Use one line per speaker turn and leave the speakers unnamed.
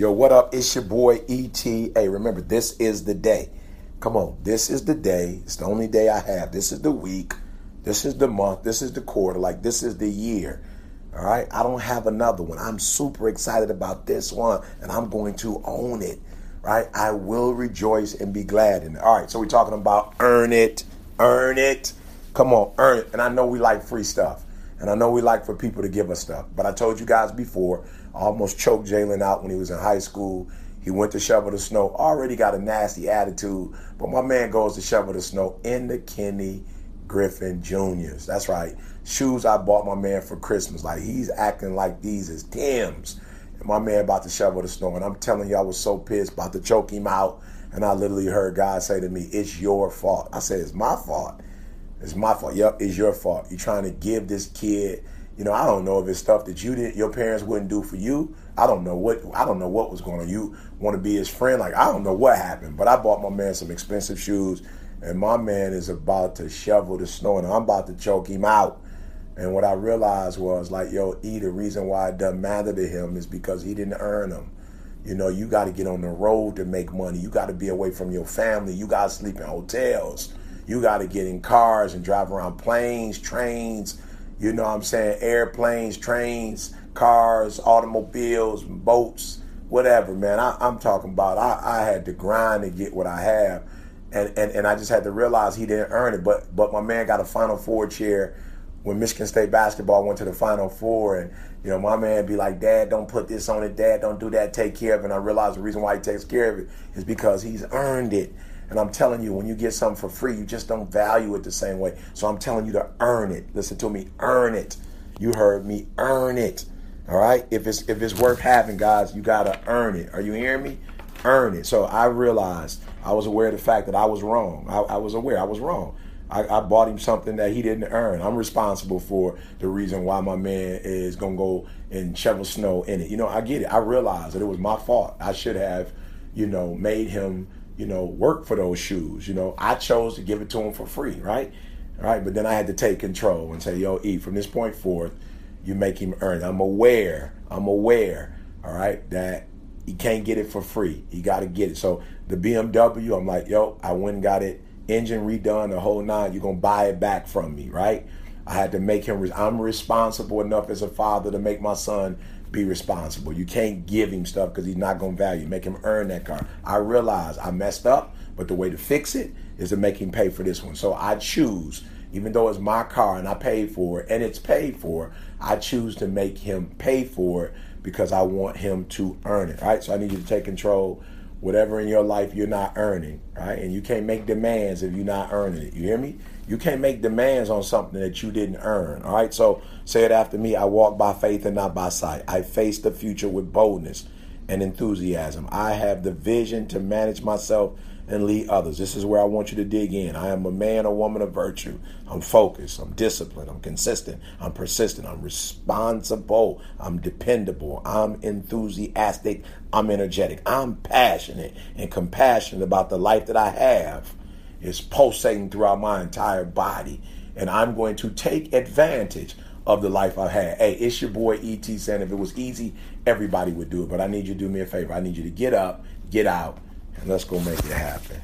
Yo, what up? It's your boy ETA. Remember, this is the day. Come on, this is the day. It's the only day I have. This is the week. This is the month. This is the quarter. Like, this is the year. All right. I don't have another one. I'm super excited about this one, and I'm going to own it. Right. I will rejoice and be glad in it. All right. So we're talking about earn it, earn it. Come on, earn it. And I know we like free stuff. And I know we like for people to give us stuff. But I told you guys before, almost choked Jalen out when he was in high school. He went to shovel the snow, already got a nasty attitude. But my man goes to shovel the snow in the Ken Griffey Juniors. That's right. Shoes I bought my man for Christmas. Like he's acting like these is Tim's. And my man about to shovel the snow. And I'm telling you, I was so pissed, about to choke him out. And I literally heard God say to me, It's your fault. I said, It's my fault. It's my fault. Yep, it's your fault. You're trying to give this kid, you know, I don't know if it's stuff that you didn't, your parents wouldn't do for you. I don't know what I don't know what was going on. You want to be his friend? Like I don't know what happened, but I bought my man some expensive shoes, and my man is about to shovel the snow, and I'm about to choke him out. And what I realized was like, yo, E, the reason why it doesn't matter to him is because he didn't earn them. You know, you got to get on the road to make money. You got to be away from your family. You got to sleep in hotels. You got to get in cars and drive around planes, trains, you know what I'm saying, airplanes, trains, cars, automobiles, boats, whatever, man. I, am talking about I, I had to grind to get what I have. And, and, and I just had to realize he didn't earn it. But but my man got a Final Four chair when Michigan State basketball went to the Final Four, and you know my man be like, "Dad, don't put this on it. Dad, don't do that. Take care of it." And I realized the reason why he takes care of it is because he's earned it. And I'm telling you, when you get something for free, you just don't value it the same way. So I'm telling you to earn it. Listen to me, earn it. You heard me, earn it. All right. If it's if it's worth having, guys, you gotta earn it. Are you hearing me? Earn it. So I realized I was aware of the fact that I was wrong. I, I was aware I was wrong. I, I, bought him something that he didn't earn. I'm responsible for the reason why my man is gonna go and shovel snow in it. You know, I get it. I realized that it was my fault. I should have, you know, made him you know, work for those shoes. You know, I chose to give it to him for free, right? Right. But then I had to take control and say, yo, E, from this point forth, you make him earn. I'm aware, I'm aware, all right, that he can't get it for free. He got to get it. So the BMW, I'm like, yo, I went and got it, engine redone, the whole nine. You're to buy it back from me, right? I had to make him, I'm responsible enough as a father to make my son be responsible. You can't give him stuff because he's not going to value. Make him earn that car. I realize I messed up, but the way to fix it is to make him pay for this one. So I choose, even though it's my car and I paid for it and it's paid for, I choose to make him pay for it because I want him to earn it. Right. So I need you to take control. Whatever in your life you're not earning, right? And you can't make demands if you're not earning it. You hear me? You can't make demands on something that you didn't earn. All right. So say it after me. I walk by faith and not by sight. I face the future with boldness and enthusiasm. I have the vision to manage myself and lead others. This is where I want you to dig in. I am a man or woman of virtue. I'm focused. I'm disciplined. I'm consistent. I'm persistent. I'm responsible. I'm dependable. I'm enthusiastic. I'm energetic. I'm passionate and compassionate about the life that I have It's pulsating throughout my entire body. And I'm going to take advantage of the life I've had. Hey, it's your boy ET saying if it was easy, everybody would do it. But I need you to do me a favor. I need you to get up, get out, and let's go make it happen.